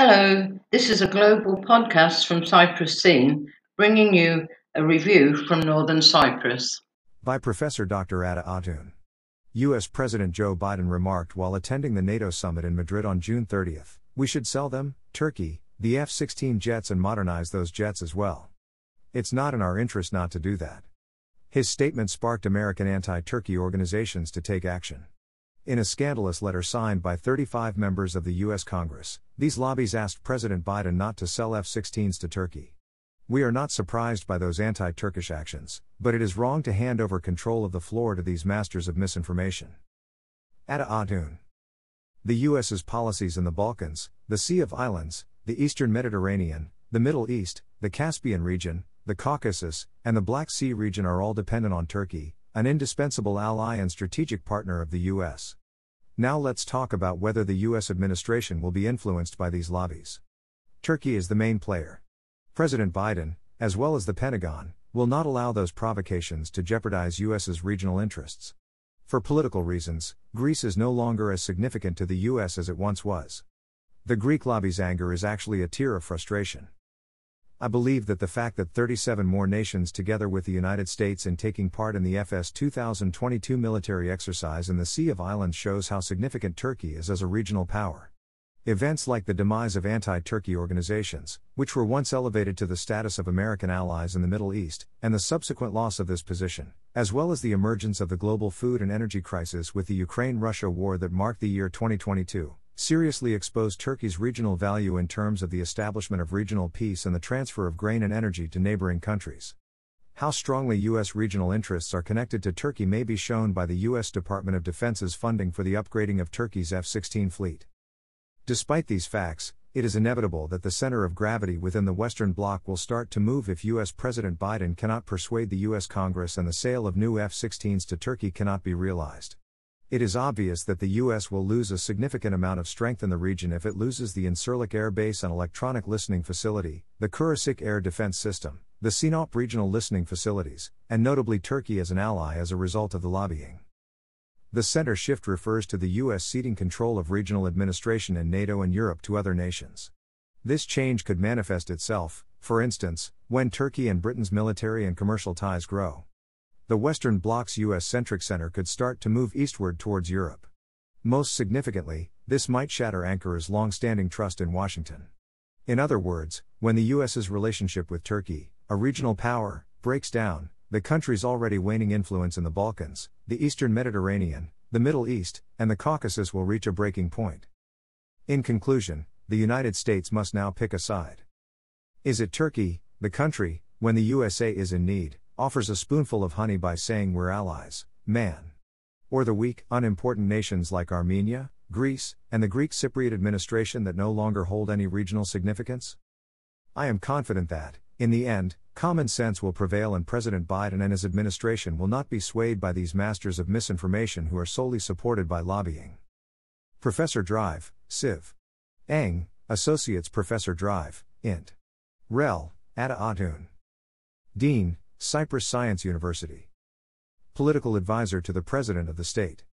Hello, this is a global podcast from CyprusScene, bringing you a review from Northern Cyprus. By Professor Dr. Ata Atun. U.S. President Joe Biden remarked while attending the NATO summit in Madrid on June 30 We should sell them, Turkey, the F 16 jets and modernize those jets as well. It's not in our interest not to do that. His statement sparked American anti Turkey organizations to take action. In a scandalous letter signed by 35 members of the U.S. Congress, these lobbies asked President Biden not to sell F 16s to Turkey. We are not surprised by those anti Turkish actions, but it is wrong to hand over control of the floor to these masters of misinformation. Ata Atun. The U.S.'s policies in the Balkans, the Sea of Islands, the Eastern Mediterranean, the Middle East, the Caspian region, the Caucasus, and the Black Sea region are all dependent on Turkey, an indispensable ally and strategic partner of the U.S. Now let's talk about whether the US administration will be influenced by these lobbies. Turkey is the main player. President Biden, as well as the Pentagon, will not allow those provocations to jeopardize US's regional interests. For political reasons, Greece is no longer as significant to the US as it once was. The Greek lobby's anger is actually a tear of frustration. I believe that the fact that 37 more nations, together with the United States, in taking part in the EFES 2022 military exercise in the Sea of Islands shows how significant Turkey is as a regional power. Events like the demise of anti Turkey organizations, which were once elevated to the status of American allies in the Middle East, and the subsequent loss of this position, as well as the emergence of the global food and energy crisis with the Ukraine Russia war that marked the year 2022, seriously exposed Turkey's regional value in terms of the establishment of regional peace and the transfer of grain and energy to neighboring countries. How strongly U.S. regional interests are connected to Turkey may be shown by the U.S. Department of Defense's funding for the upgrading of Turkey's F 16 fleet. Despite these facts, it is inevitable that the center of gravity within the Western Bloc will start to move if U.S. President Biden cannot persuade the U.S. Congress and the sale of new F 16s to Turkey cannot be realized. It is obvious that the U.S. will lose a significant amount of strength in the region if it loses the Incirlik Air Base and Electronic Listening Facility, the Kürecik Air Defense System, the Sinop Regional Listening Facilities, and notably Turkey as an ally as a result of the lobbying. The center shift refers to the U.S. ceding control of regional administration in NATO and Europe to other nations. This change could manifest itself, for instance, when Turkey and Britain's military and commercial ties grow the Western Bloc's US centric center could start to move eastward towards Europe. Most significantly, this might shatter Ankara's long standing trust in Washington. In other words, when the US's relationship with Turkey, a regional power, breaks down, the country's already waning influence in the Balkans, the Eastern Mediterranean, the Middle East, and the Caucasus will reach a breaking point. In conclusion, the United States must now pick a side. Is it Turkey, the country, when the USA is in need, offers a spoonful of honey by saying we're allies, man. Or the weak, unimportant nations like Armenia, Greece, and the Greek Cypriot administration that no longer hold any regional significance? I am confident that, in the end, common sense will prevail and President Biden and his administration will not be swayed by these masters of misinformation who are solely supported by lobbying. Professor Drive, Civ. Eng, Associates Professor Drive, Int. Rel, Ata Atun. Dean, Cyprus Science University. Political advisor to the President of the state.